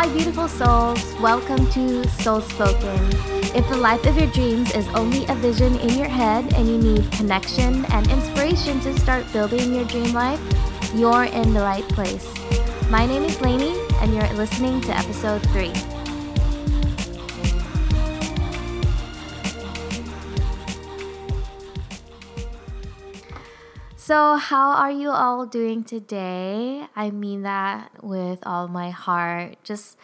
Hi, beautiful souls. Welcome to Soul Spoken. If the life of your dreams is only a vision in your head and you need connection and inspiration to start building your dream life, you're in the right place. My name is Lainey, and you're listening to episode three. So, how are you all doing today? I mean that with all my heart. Just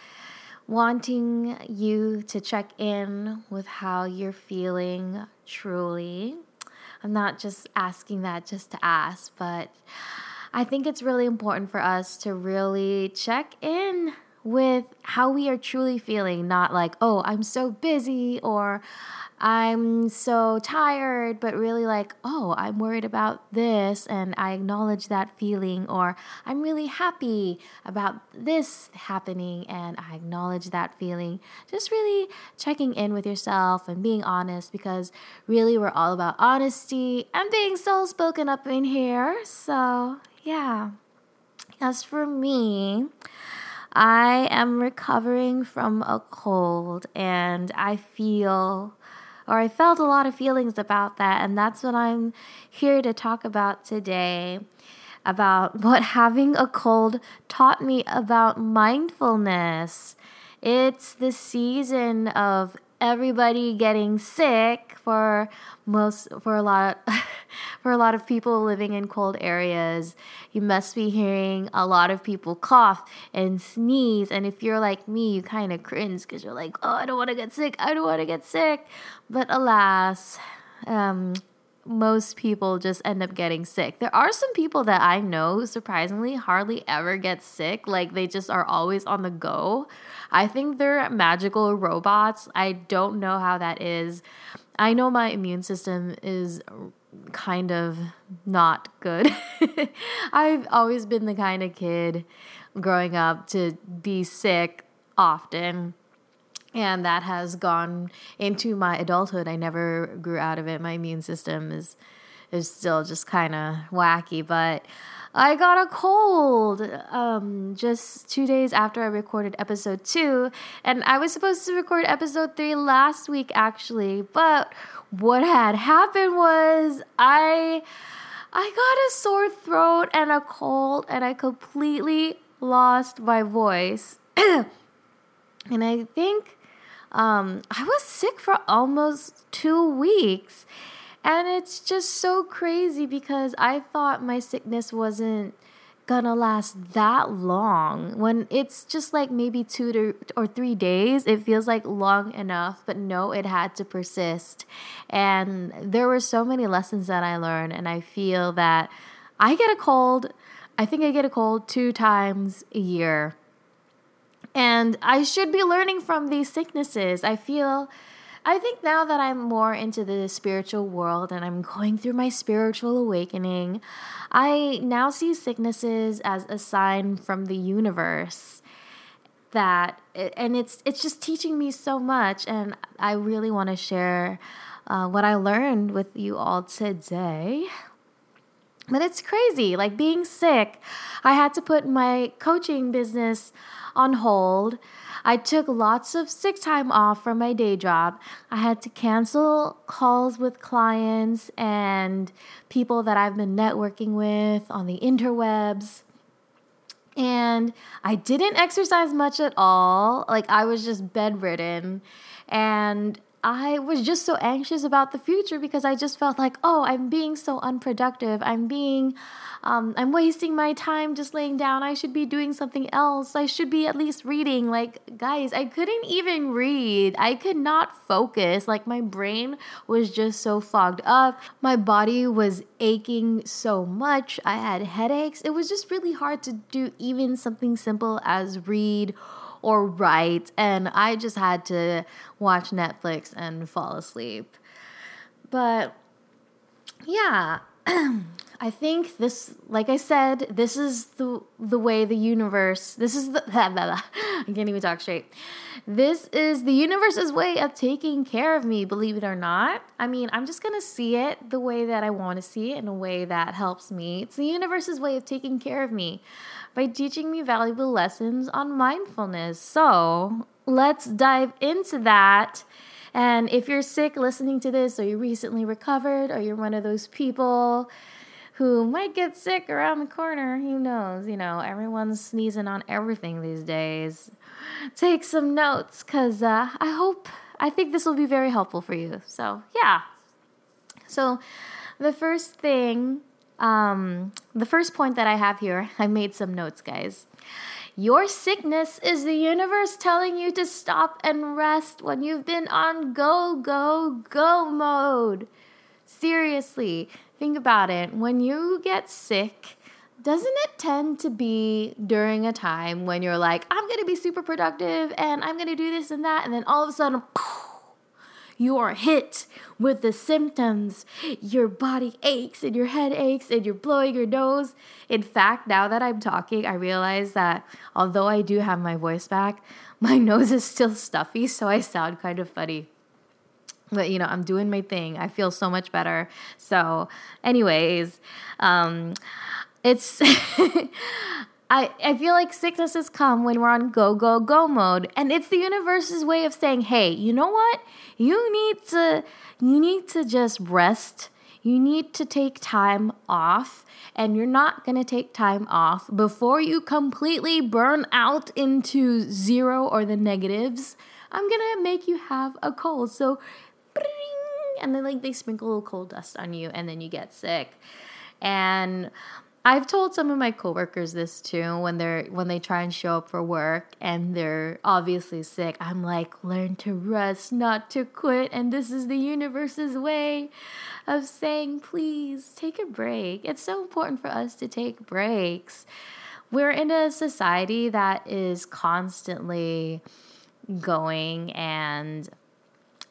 wanting you to check in with how you're feeling truly. I'm not just asking that just to ask, but I think it's really important for us to really check in with how we are truly feeling, not like, oh, I'm so busy or I'm so tired, but really like, oh, I'm worried about this and I acknowledge that feeling, or I'm really happy about this happening and I acknowledge that feeling. Just really checking in with yourself and being honest because really we're all about honesty and being soul spoken up in here. So, yeah. As for me, I am recovering from a cold and I feel or I felt a lot of feelings about that. And that's what I'm here to talk about today about what having a cold taught me about mindfulness. It's the season of everybody getting sick for most for a lot for a lot of people living in cold areas. You must be hearing a lot of people cough and sneeze. And if you're like me you kind of cringe because you're like oh i don't want to get sick. I don't want to get sick. But alas um, most people just end up getting sick. There are some people that I know surprisingly hardly ever get sick. Like they just are always on the go. I think they're magical robots. I don't know how that is. I know my immune system is kind of not good. I've always been the kind of kid growing up to be sick often and that has gone into my adulthood. I never grew out of it. My immune system is is still just kind of wacky, but I got a cold um, just two days after I recorded episode two, and I was supposed to record episode three last week actually, but what had happened was I I got a sore throat and a cold, and I completely lost my voice. and I think um, I was sick for almost two weeks. And it's just so crazy because I thought my sickness wasn't gonna last that long. When it's just like maybe two to, or three days, it feels like long enough, but no, it had to persist. And there were so many lessons that I learned, and I feel that I get a cold. I think I get a cold two times a year. And I should be learning from these sicknesses. I feel, I think now that I'm more into the spiritual world and I'm going through my spiritual awakening, I now see sicknesses as a sign from the universe that and it's it's just teaching me so much and i really want to share uh, what i learned with you all today but it's crazy like being sick i had to put my coaching business on hold. I took lots of sick time off from my day job. I had to cancel calls with clients and people that I've been networking with on the interwebs. And I didn't exercise much at all. Like, I was just bedridden. And I was just so anxious about the future because I just felt like, oh, I'm being so unproductive. I'm being, um, I'm wasting my time just laying down. I should be doing something else. I should be at least reading. Like, guys, I couldn't even read. I could not focus. Like, my brain was just so fogged up. My body was aching so much. I had headaches. It was just really hard to do even something simple as read or write, and I just had to watch Netflix and fall asleep. But yeah, I think this, like I said, this is the the way the universe. This is the blah, blah, blah. I can't even talk straight. This is the universe's way of taking care of me. Believe it or not. I mean, I'm just gonna see it the way that I want to see it in a way that helps me. It's the universe's way of taking care of me by teaching me valuable lessons on mindfulness. So let's dive into that. And if you're sick listening to this, or you recently recovered, or you're one of those people who might get sick around the corner. Who knows? You know, everyone's sneezing on everything these days. Take some notes because uh, I hope, I think this will be very helpful for you. So, yeah. So, the first thing, um, the first point that I have here, I made some notes, guys. Your sickness is the universe telling you to stop and rest when you've been on go, go, go mode. Seriously, think about it. When you get sick, doesn't it tend to be during a time when you're like, I'm going to be super productive and I'm going to do this and that, and then all of a sudden, you are hit with the symptoms. Your body aches and your head aches and you're blowing your nose. In fact, now that I'm talking, I realize that although I do have my voice back, my nose is still stuffy, so I sound kind of funny but you know i'm doing my thing i feel so much better so anyways um it's I, I feel like sicknesses come when we're on go go go mode. And it's the universe's way of saying hey you know what? You need to you need to just rest. You need to take time off. And you're not to take time off before you completely burn out into zero or the negatives. I'm to make you have a cold. So and then like they sprinkle cold dust on you and then you get sick. And I've told some of my coworkers this too when they're when they try and show up for work and they're obviously sick. I'm like, learn to rest, not to quit, and this is the universe's way of saying, please take a break. It's so important for us to take breaks. We're in a society that is constantly going and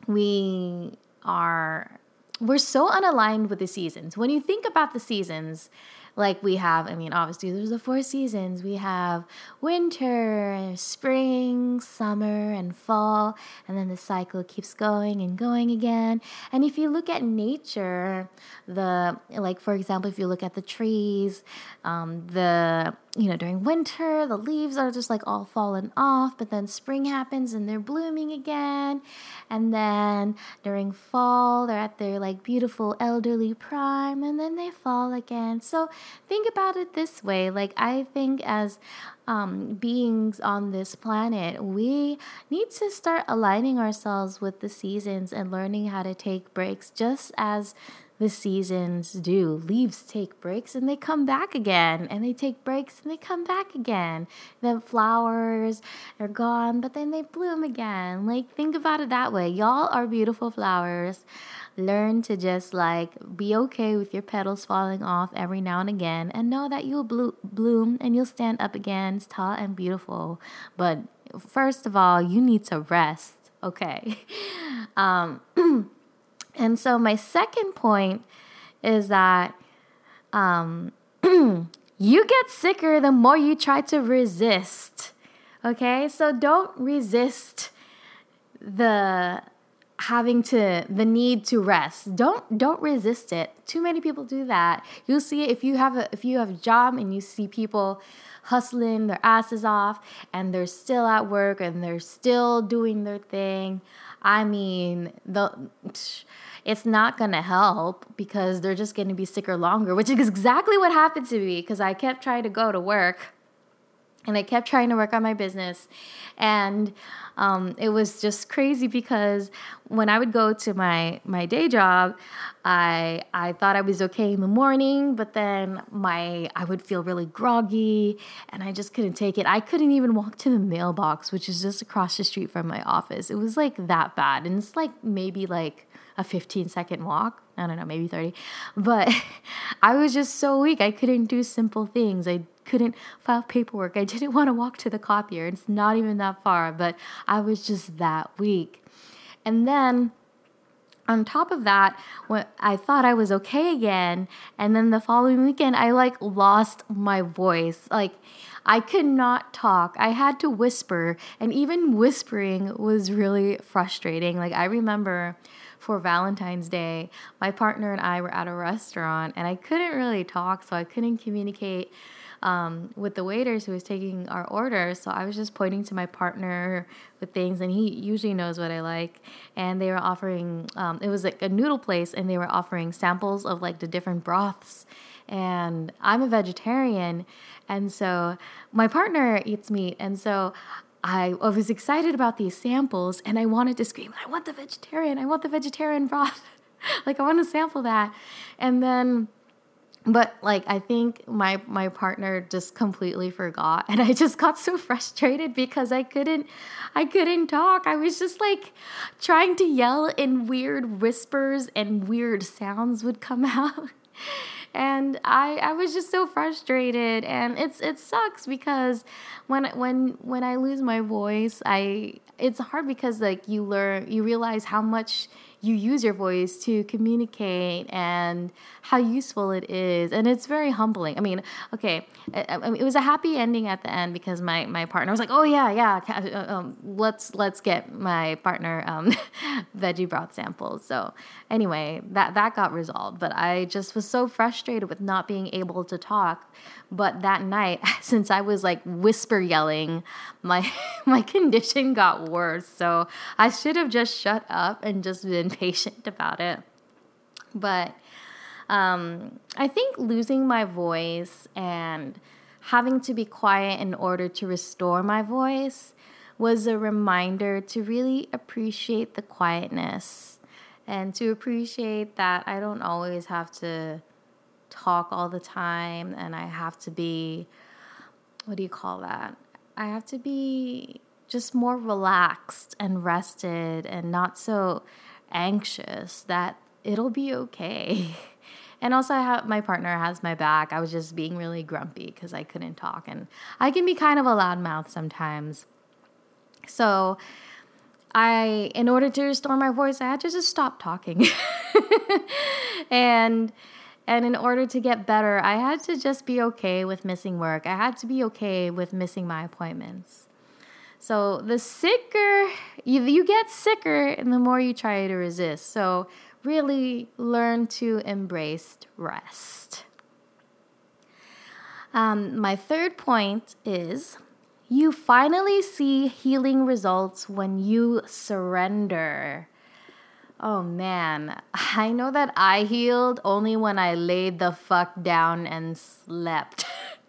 we are we're so unaligned with the seasons. When you think about the seasons, like we have, I mean, obviously there's the four seasons. We have winter, spring, summer, and fall, and then the cycle keeps going and going again. And if you look at nature, the like for example, if you look at the trees, um, the you know during winter the leaves are just like all fallen off, but then spring happens and they're blooming again, and then during fall they're at their like beautiful elderly prime, and then they fall again. So think about it this way like, I think as um, beings on this planet, we need to start aligning ourselves with the seasons and learning how to take breaks just as the seasons do. Leaves take breaks and they come back again, and they take breaks and they come back again. Then flowers are gone, but then they bloom again. Like, think about it that way. Y'all are beautiful flowers learn to just like be okay with your petals falling off every now and again and know that you'll blo- bloom and you'll stand up again tall and beautiful but first of all you need to rest okay um, and so my second point is that um, you get sicker the more you try to resist okay? So don't resist the having to the need to rest. Don't don't resist it. Too many people do that. You'll see if you have a if you have a job and you see people hustling their asses off and they're still at work and they're still doing their thing i mean the it's not going to help because they're just going to be sicker longer which is exactly what happened to me because i kept trying to go to work and I kept trying to work on my business. And um, it was just crazy because when I would go to my, my day job, I, I thought I was okay in the morning, but then my I would feel really groggy and I just couldn't take it. I couldn't even walk to the mailbox, which is just across the street from my office. It was like that bad. And it's like maybe like a 15 second walk. I don't know, maybe 30. But I was just so weak. I couldn't do simple things. I couldn't file paperwork. I didn't want to walk to the copier. It's not even that far, but I was just that weak. And then on top of that, when I thought I was okay again, and then the following weekend, I like lost my voice. Like, I could not talk. I had to whisper, and even whispering was really frustrating. Like, I remember for Valentine's Day, my partner and I were at a restaurant, and I couldn't really talk, so I couldn't communicate um, with the waiters who was taking our orders. So I was just pointing to my partner with things, and he usually knows what I like. And they were offering, um, it was like a noodle place, and they were offering samples of like the different broths. And I'm a vegetarian, and so my partner eats meat, and so I, was excited about these samples, and I wanted to scream, "I want the vegetarian! I want the vegetarian broth!" like I want to sample that, and then but like i think my my partner just completely forgot and i just got so frustrated because i couldn't i couldn't talk i was just like trying to yell in weird whispers and weird sounds would come out and i i was just so frustrated. And it's it sucks because when when when i lose my voice i it's hard because like you learn you realize how much you use your voice to communicate and how useful it is. And it's very humbling. I mean okay I, I it was a happy ending at the end because my my partner was like oh yeah yeah uh, um, let's let's get my partner um, veggie broth samples. So anyway that that got resolved. But i just was so frustrated with not being able to talk. But that night since i was like whisper yelling my my condition got worse so i should have just shut up and just been patient about it but um, I think losing my voice and having to be quiet in order to restore my voice was a reminder to really appreciate the quietness and to appreciate that I don't always have to talk all the time and I have to be, what do you call that? I have to be just more relaxed and rested and not so anxious that it'll be okay. And also, I have my partner has my back. I was just being really grumpy because I couldn't talk, and I can be kind of a loudmouth sometimes. So, I, in order to restore my voice, I had to just stop talking, and and in order to get better, I had to just be okay with missing work. I had to be okay with missing my appointments. So the sicker you, you get sicker, and the more you try to resist. So really learn to embrace rest. Um, my third point is you finally see healing results when you surrender. Oh man, I know that I healed only when I laid the fuck down and slept.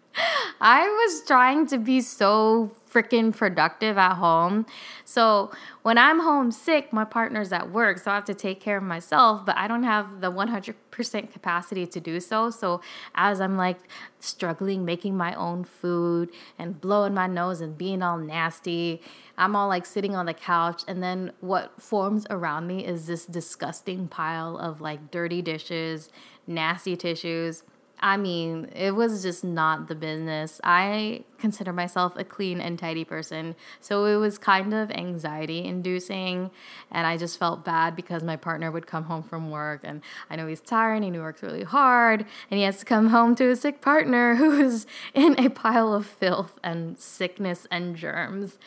I was trying to be so freaking productive at home. So when I'm homesick, my partner's at work, so I have to take care of myself, but I don't have the 100% capacity to do so. So as I'm like struggling making my own food and blowing my nose and being all nasty, I'm all like sitting on the couch, and then what forms around me is this disgusting pile of like dirty dishes, nasty tissues I mean, it was just not the business. I consider myself a clean and tidy person. So it was kind of anxiety inducing. And I just felt bad because my partner would come home from work and I know he's tired and he works really hard and he has to come home to a sick partner who's in a pile of filth and sickness and germs.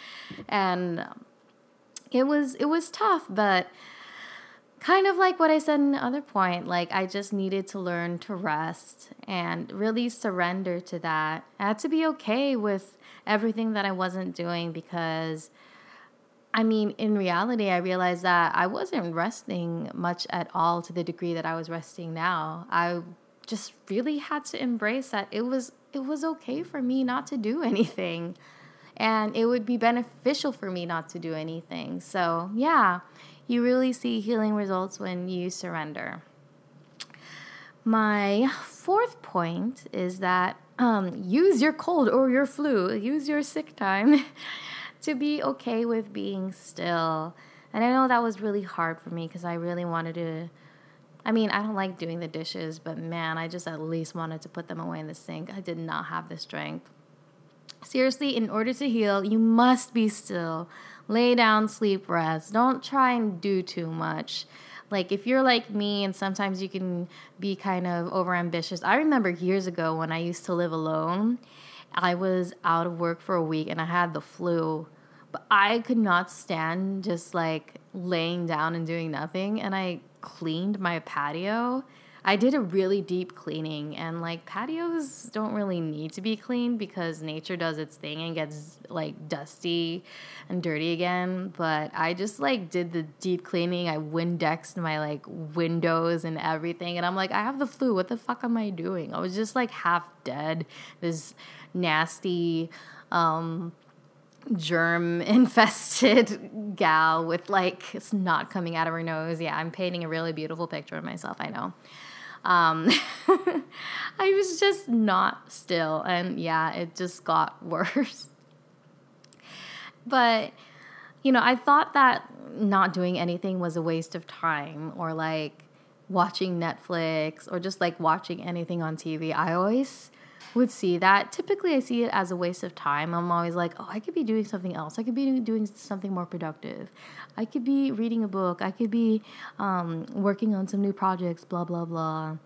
And it was it was tough, but kind of like what I said in the other point, like I just needed to learn to rest and really surrender to that. I had to be okay with everything that I wasn't doing because I mean, in reality, I realized that I wasn't resting much at all to the degree that I was resting now. I just really had to embrace that it was it was okay for me not to do anything. And it would be beneficial for me not to do anything. So, yeah, you really see healing results when you surrender. My fourth point is that um, use your cold or your flu, use your sick time to be okay with being still. And I know that was really hard for me because I really wanted to. I mean, I don't like doing the dishes, but man, I just at least wanted to put them away in the sink. I did not have the strength. Seriously, in order to heal, you must be still. Lay down, sleep, rest. Don't try and do too much. Like if you're like me and sometimes you can be kind of overambitious. I remember years ago when I used to live alone, I was out of work for a week and I had the flu. But I could not stand just like laying down and doing nothing and I cleaned my patio I did a really deep cleaning, and like patios don't really need to be cleaned because nature does its thing and gets like dusty and dirty again. But I just like did the deep cleaning. I Windexed my like windows and everything, and I'm like, I have the flu. What the fuck am I doing? I was just like half dead. This nasty, um, germ infested gal with like it's not coming out of her nose. Yeah, I'm painting a really beautiful picture of myself, I know. Um, I was just not still. And yeah, it just got worse. But, you know, I thought that not doing anything was a waste of time or like watching Netflix or just like watching anything on TV. I always would see that. Typically, I see it as a waste of time. I'm always like, oh, I could be doing something else. I could be doing something more productive. I could be reading a book. I could be um, working on some new projects, blah, blah, blah.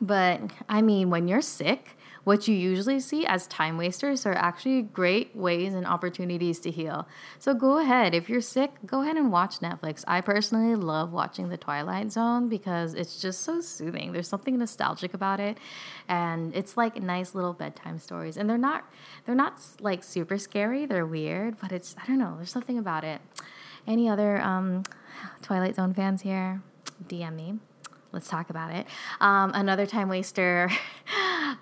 But I mean, when you're sick, what you usually see as time wasters are actually great ways and opportunities to heal. So go ahead. If you're sick, go ahead and watch Netflix. I personally love watching The Twilight Zone because it's just so soothing. There's something nostalgic about it and it's like nice little bedtime stories. And they're not they're not like super scary, they're weird, but it's I don't know, there's something about it. Any other um, Twilight Zone fans here? DM me let's talk about it. Um, another time waster.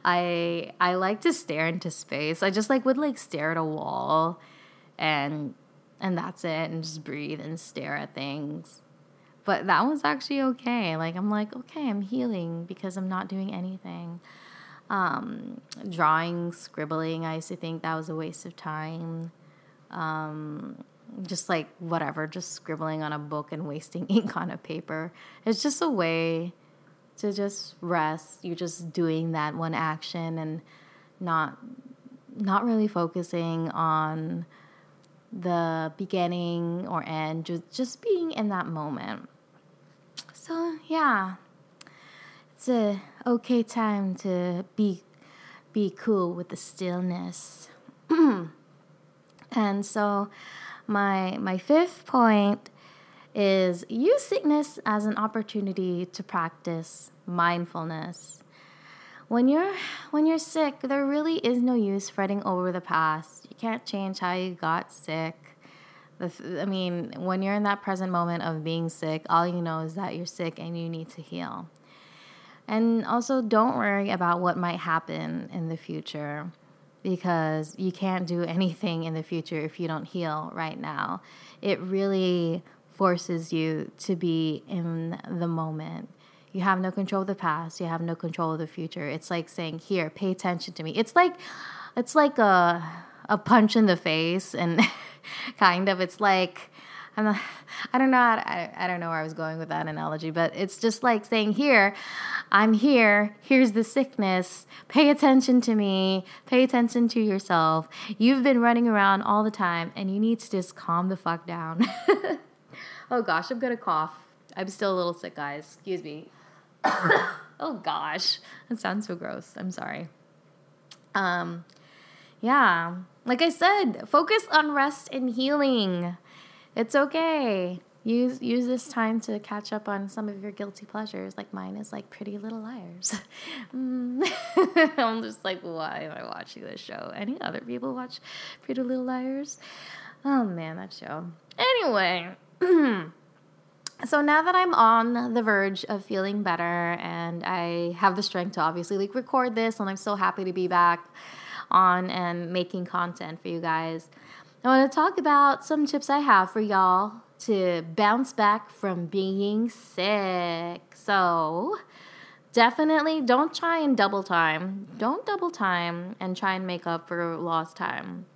I I like to stare into space. I just like would like stare at a wall, and and that's it, and just breathe and stare at things. But that was actually okay. Like I'm like okay, I'm healing because I'm not doing anything. Um, drawing, scribbling. I used to think that was a waste of time. Um, just like whatever, just scribbling on a book and wasting ink on a paper. It's just a way to just rest. You're just doing that one action and not not really focusing on the beginning or end, just just being in that moment. So, yeah. It's a okay time to be be cool with the stillness. and so my my fifth point is use sickness as an opportunity to practice mindfulness. When you're when you're sick, there really is no use fretting over the past. You can't change how you got sick. I mean, when you're in that present moment of being sick, all you know is that you're sick and you need to heal. And also, don't worry about what might happen in the future because you can't do anything in the future if you don't heal right now. It really forces you to be in the moment. You have no control of the past, you have no control of the future. It's like saying, "Here, pay attention to me." It's like it's like a a punch in the face and kind of it's like I'm I don't know I, I don't know where I was going with that analogy, but it's just like saying here, I'm here, here's the sickness. Pay attention to me. Pay attention to yourself. You've been running around all the time and you need to just calm the fuck down. oh gosh, I'm to cough. I'm still a little sick, guys. Excuse me. oh gosh. That sounds so gross. I'm sorry. Um yeah, like I said, focus on rest and healing. It's okay. Use use this time to catch up on some of your guilty pleasures. Like mine is like Pretty Little Liars. Mm. I'm just like, why am I watching this show? Any other people watch Pretty Little Liars? Oh man, that show. Anyway. so now that I'm on the verge of feeling better and I have the strength to obviously like record this and I'm so happy to be back on and making content for you guys. I want to talk about some tips I have for y'all to bounce back from being sick. So, definitely don't try and double time. Don't double time and try and make up for lost time.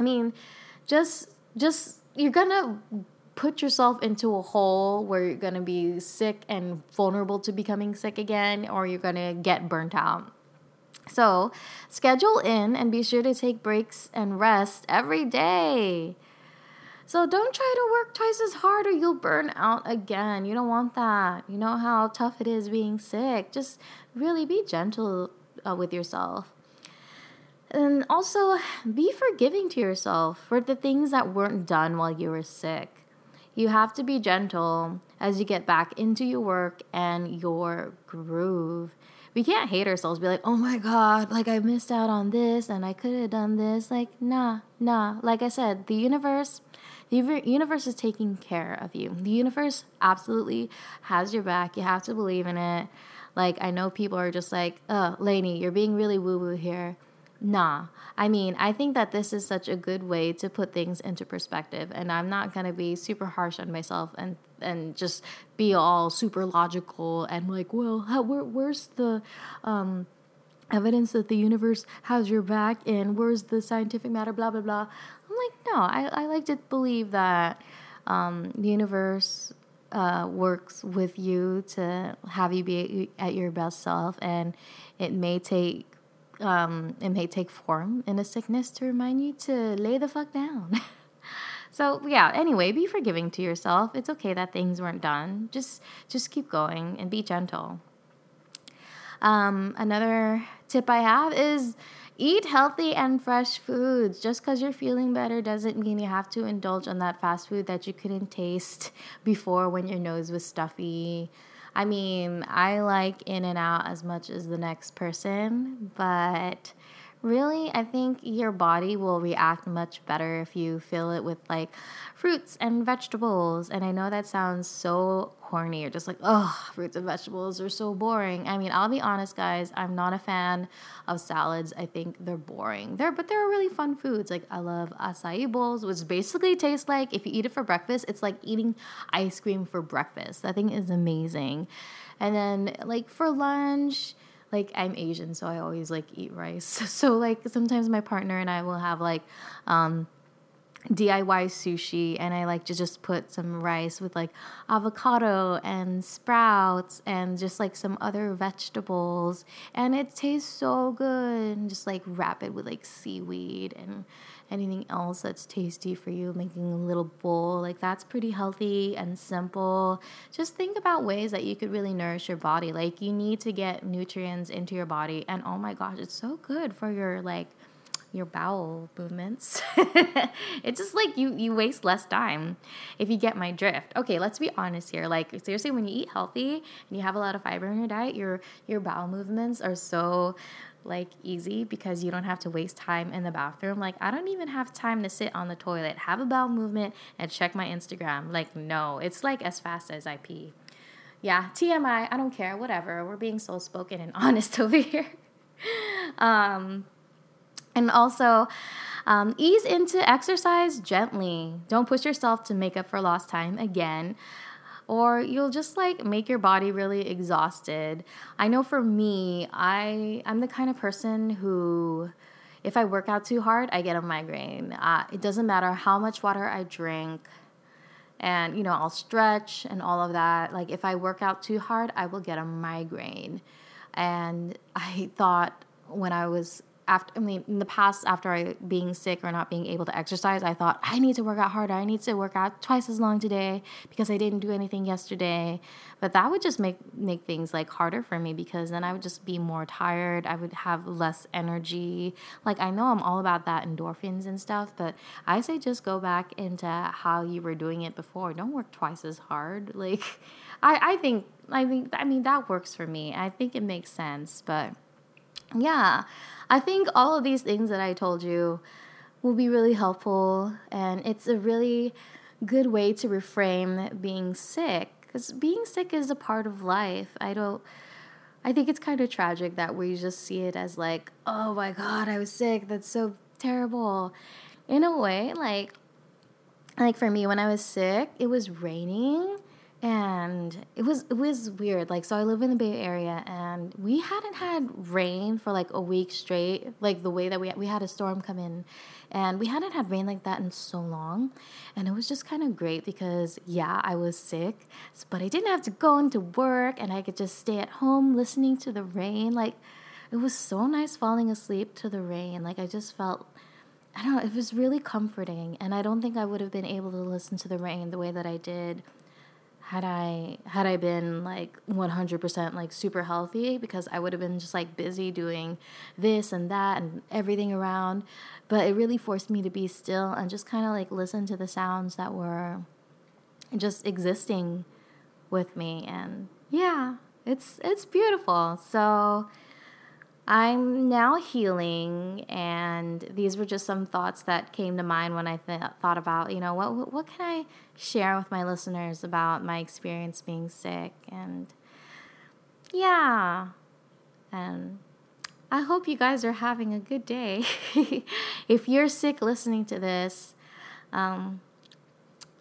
I mean, just just you're going to put yourself into a hole where you're going to be sick and vulnerable to becoming sick again or you're going to get burnt out. So, schedule in and be sure to take breaks and rest every day. So don't try to work twice as hard or you'll burn out again. You don't want that. You know how tough it is being sick. Just really be gentle uh, with yourself. And also be forgiving to yourself for the things that weren't done while you were sick. You have to be gentle as you get back into your work and your groove. We can't hate ourselves, be like, oh my God, like I missed out on this and I could have done this. Like, nah, nah. Like I said, the universe the universe is taking care of you. The universe absolutely has your back. You have to believe in it. Like, I know people are just like, oh, Lainey, you're being really woo woo here. Nah. I mean, I think that this is such a good way to put things into perspective. And I'm not going to be super harsh on myself and, and just be all super logical and like, well, how, where, where's the. Um, evidence that the universe has your back and where's the scientific matter blah blah blah I'm like, no, I, I like to believe that um, the universe uh, works with you to have you be at your best self, and it may take um, it may take form in a sickness to remind you to lay the fuck down. so yeah. Anyway, be forgiving to yourself. It's okay that things weren't done. Just just keep going and be gentle. Um, another tip I have is Eat healthy and fresh foods. Just because you're feeling better doesn't mean you have to indulge on that fast food that you couldn't taste before when your nose was stuffy. I mean, I like In N Out as much as the next person, but really, I think your body will react much better if you fill it with like fruits and vegetables. And I know that sounds so corny or just like, oh, fruits and vegetables are so boring. I mean, I'll be honest, guys, I'm not a fan of salads. I think they're boring. They're but they're really fun foods. Like I love acai bowls, which basically tastes like if you eat it for breakfast, it's like eating ice cream for breakfast. That thing is amazing. And then like for lunch, like I'm Asian, so I always like eat rice. So like sometimes my partner and I will have like um DIY sushi and I like to just put some rice with like avocado and sprouts and just like some other vegetables and it tastes so good and just like wrap it with like seaweed and anything else that's tasty for you making a little bowl like that's pretty healthy and simple just think about ways that you could really nourish your body like you need to get nutrients into your body and oh my gosh it's so good for your like your bowel movements. it's just like you you waste less time if you get my drift. Okay, let's be honest here. Like seriously, when you eat healthy and you have a lot of fiber in your diet, your your bowel movements are so like easy because you don't have to waste time in the bathroom. Like I don't even have time to sit on the toilet, have a bowel movement, and check my Instagram. Like no, it's like as fast as I pee. Yeah, TMI. I don't care. Whatever. We're being soul spoken and honest over here. um, and also, um, ease into exercise gently. Don't push yourself to make up for lost time again, or you'll just like make your body really exhausted. I know for me, I I'm the kind of person who if I work out too hard, I get a migraine. Uh, it doesn't matter how much water I drink, and you know I'll stretch and all of that. Like if I work out too hard, I will get a migraine. And I thought when I was after I mean in the past after I being sick or not being able to exercise, I thought I need to work out harder. I need to work out twice as long today because I didn't do anything yesterday. But that would just make make things like harder for me because then I would just be more tired. I would have less energy. Like I know I'm all about that endorphins and stuff, but I say just go back into how you were doing it before. Don't work twice as hard. Like I I think I think I mean that works for me. I think it makes sense, but yeah, I think all of these things that I told you will be really helpful, and it's a really good way to reframe being sick because being sick is a part of life. I don't. I think it's kind of tragic that we just see it as like, oh my god, I was sick. That's so terrible. In a way, like, like for me, when I was sick, it was raining and it was it was weird. Like so i live in the bay area and we hadn't had rain for like a week straight like the way that we we had a storm come in. And we hadn't had rain like that in so long. And it was just kind of great because yeah i was sick but i didn't have to go into work and i could just stay at home listening to the rain. Like it was so nice falling asleep to the rain. Like i just felt I don't know, it was really comforting. And I don't think I would have been able to listen to the rain the way that I did had I had I been like 100% like super healthy because I would have been just like busy doing this and that and everything around. But it really forced me to be still and just kind of like listen to the sounds that were just existing with me. And yeah it's it's beautiful. So I'm now healing, and these were just some thoughts that came to mind when I th- thought about, you know, what what can I share with my listeners about my experience being sick, and yeah, and I hope you guys are having a good day. if you're sick listening to this, um,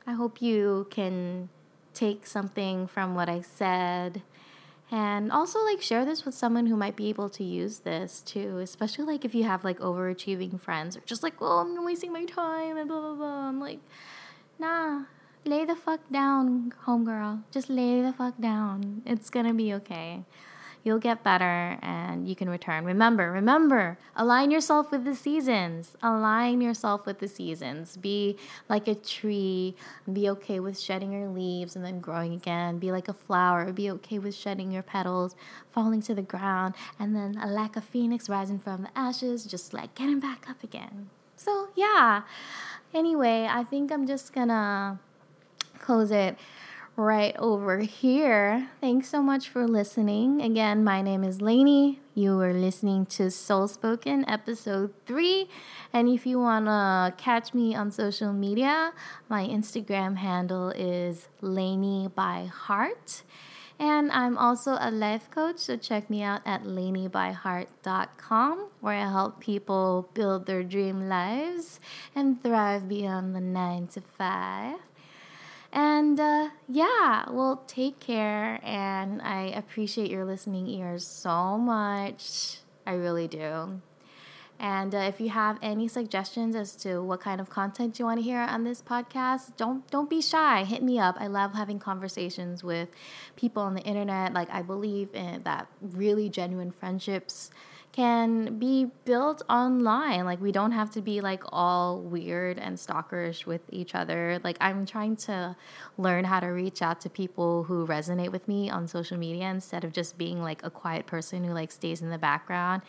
I hope you can take something from what I said and also like share this with someone who might be able to use this too especially like if you have like overachieving friends or just like oh i'm wasting my time and blah blah blah. I'm like nah lay the fuck down homegirl. Just lay the fuck down. It's gonna be okay you'll get better and you can return. Remember, remember, align yourself with the seasons. Align yourself with the seasons. Be like a tree. Be okay with shedding your leaves and then growing again. Be like a flower. Be okay with shedding your petals, falling to the ground, and then like a phoenix rising from the ashes, just like getting back up again. So, yeah. Anyway, I think I'm just gonna close it right over here. Thanks so much for listening. Again, my name is Lainey. You are listening to Soul Spoken episode 3. And if you want to catch me on social media, my Instagram handle is Lainey by Heart. And I'm also a life coach, so check me out at laineybyheart.com, where I help people build their dream lives and thrive beyond the nine to five. And uh, yeah, well, take care. And I appreciate your listening ears so much. I really do. And uh, if you have any suggestions as to what kind of content you want to hear on this podcast, don't don't be shy. Hit me up. I love having conversations with people on the internet. Like I believe in that really genuine friendships can be built online. Like we don't have to be like all weird and stalkerish with each other. Like I'm trying to learn how to reach out to people who resonate with me on social media instead of just being like a quiet person who like stays in the background.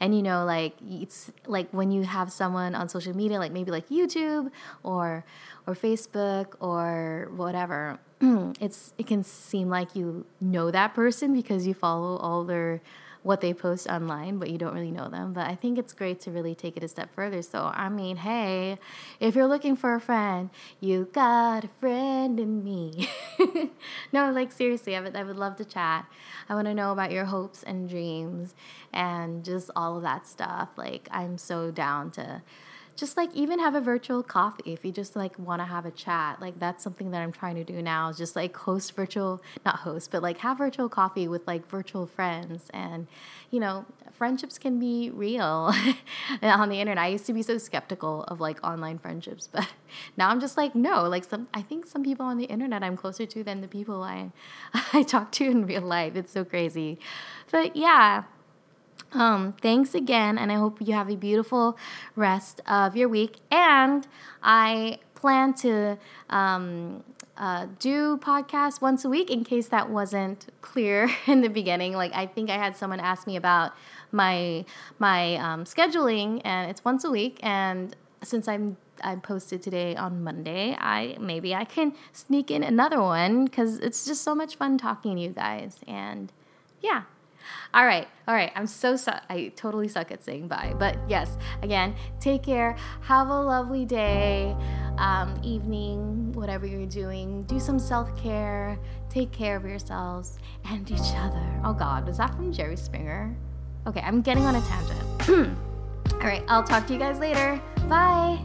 And you know, like it's like when you have someone on social media, like maybe like YouTube or or Facebook or whatever, it's it can seem like you know that person because you follow all their what they post online, but you don't really know them. But I think it's great to really take it a step further. So, I mean, hey, if you're looking for a friend, you got a friend in me. no, like seriously, I would, I would love to chat. I want to know about your hopes and dreams and just all of that stuff. Like, I'm so down to just like even have a virtual coffee if you just like want to have a chat like that's something that i'm trying to do now is just like host virtual not host but like have virtual coffee with like virtual friends and you know friendships can be real on the internet. I used to be so skeptical of like online friendships but now i'm just like no like some i think some people on the internet i'm closer to than the people i i talk to in real life. It's so crazy. But yeah um, thanks again, and I hope you have a beautiful rest of your week. And I plan to um, uh, do podcasts once a week in case that wasn't clear in the beginning. Like I think I had someone ask me about my my um, scheduling, and it's once a week. And since I'm I posted today on Monday, I maybe I can sneak in another one because it's just so much fun talking to you guys. And yeah, all right, all right. I'm so su- I totally suck at saying bye, but yes. Again, take care. Have a lovely day, um, evening, whatever you're doing. Do some self care. Take care of yourselves and each other. Oh God, was that from Jerry Springer? Okay, I'm getting on a tangent. all right, I'll talk to you guys later. Bye.